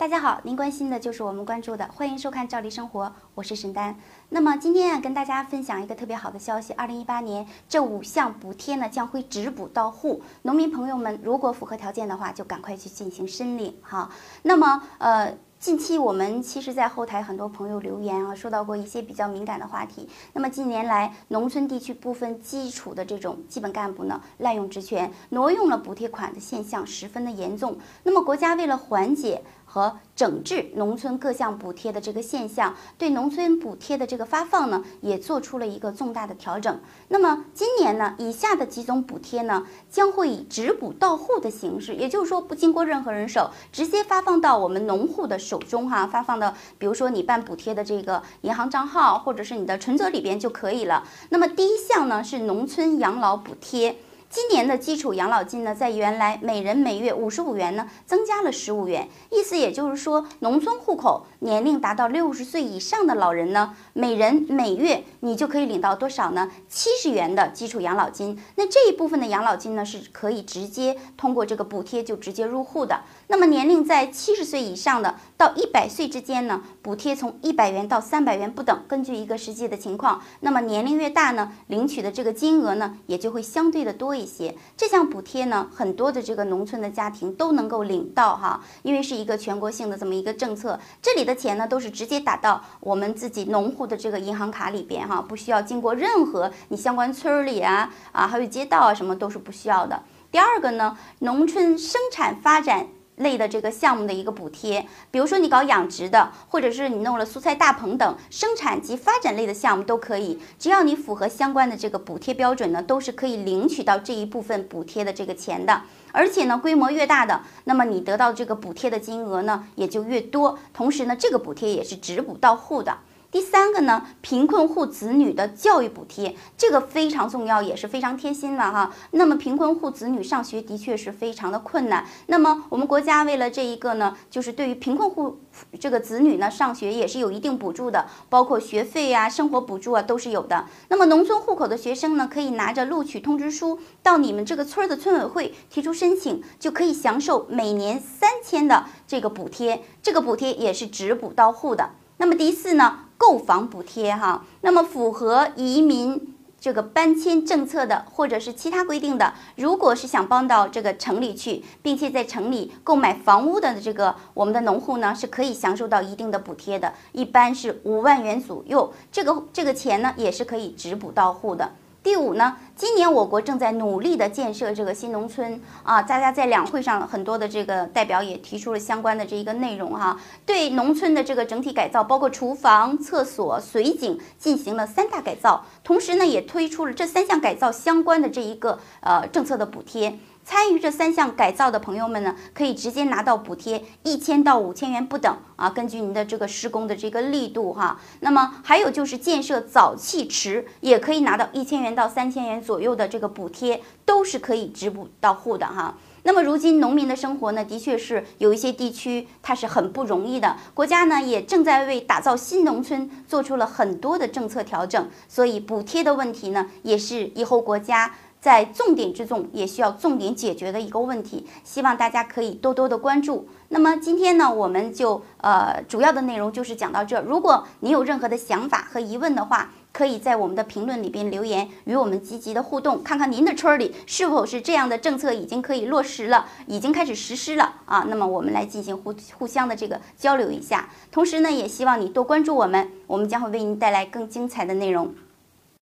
大家好，您关心的就是我们关注的，欢迎收看《赵丽生活》，我是沈丹。那么今天啊，跟大家分享一个特别好的消息，二零一八年这五项补贴呢将会直补到户，农民朋友们如果符合条件的话，就赶快去进行申领哈。那么呃。近期我们其实，在后台很多朋友留言啊，说到过一些比较敏感的话题。那么近年来，农村地区部分基础的这种基本干部呢，滥用职权、挪用了补贴款的现象十分的严重。那么国家为了缓解和整治农村各项补贴的这个现象，对农村补贴的这个发放呢，也做出了一个重大的调整。那么今年呢，以下的几种补贴呢，将会以直补到户的形式，也就是说不经过任何人手，直接发放到我们农户的手中哈，发放的，比如说你办补贴的这个银行账号或者是你的存折里边就可以了。那么第一项呢，是农村养老补贴。今年的基础养老金呢，在原来每人每月五十五元呢，增加了十五元。意思也就是说，农村户口年龄达到六十岁以上的老人呢，每人每月你就可以领到多少呢？七十元的基础养老金。那这一部分的养老金呢，是可以直接通过这个补贴就直接入户的。那么年龄在七十岁以上的到一百岁之间呢，补贴从一百元到三百元不等，根据一个实际的情况。那么年龄越大呢，领取的这个金额呢，也就会相对的多一。一些这项补贴呢，很多的这个农村的家庭都能够领到哈，因为是一个全国性的这么一个政策，这里的钱呢都是直接打到我们自己农户的这个银行卡里边哈，不需要经过任何你相关村里啊啊还有街道啊什么都是不需要的。第二个呢，农村生产发展。类的这个项目的一个补贴，比如说你搞养殖的，或者是你弄了蔬菜大棚等生产及发展类的项目都可以，只要你符合相关的这个补贴标准呢，都是可以领取到这一部分补贴的这个钱的。而且呢，规模越大的，那么你得到这个补贴的金额呢也就越多。同时呢，这个补贴也是直补到户的。第三个呢，贫困户子女的教育补贴，这个非常重要，也是非常贴心了哈。那么贫困户子女上学的确是非常的困难。那么我们国家为了这一个呢，就是对于贫困户这个子女呢上学也是有一定补助的，包括学费啊、生活补助啊都是有的。那么农村户口的学生呢，可以拿着录取通知书到你们这个村的村委会提出申请，就可以享受每年三千的这个补贴。这个补贴也是直补到户的。那么第四呢？购房补贴哈，那么符合移民这个搬迁政策的，或者是其他规定的，如果是想搬到这个城里去，并且在城里购买房屋的这个我们的农户呢，是可以享受到一定的补贴的，一般是五万元左右，这个这个钱呢也是可以直补到户的。第五呢，今年我国正在努力的建设这个新农村啊，大家在两会上很多的这个代表也提出了相关的这一个内容哈，对农村的这个整体改造，包括厨房、厕所、水井进行了三大改造，同时呢，也推出了这三项改造相关的这一个呃政策的补贴。参与这三项改造的朋友们呢，可以直接拿到补贴一千到五千元不等啊，根据您的这个施工的这个力度哈。那么还有就是建设沼气池，也可以拿到一千元到三千元左右的这个补贴，都是可以直补到户的哈。那么如今农民的生活呢，的确是有一些地区它是很不容易的，国家呢也正在为打造新农村做出了很多的政策调整，所以补贴的问题呢，也是以后国家。在重点之重，也需要重点解决的一个问题，希望大家可以多多的关注。那么今天呢，我们就呃主要的内容就是讲到这。如果你有任何的想法和疑问的话，可以在我们的评论里边留言，与我们积极的互动，看看您的村里是否是这样的政策已经可以落实了，已经开始实施了啊。那么我们来进行互互相的这个交流一下。同时呢，也希望你多关注我们，我们将会为您带来更精彩的内容。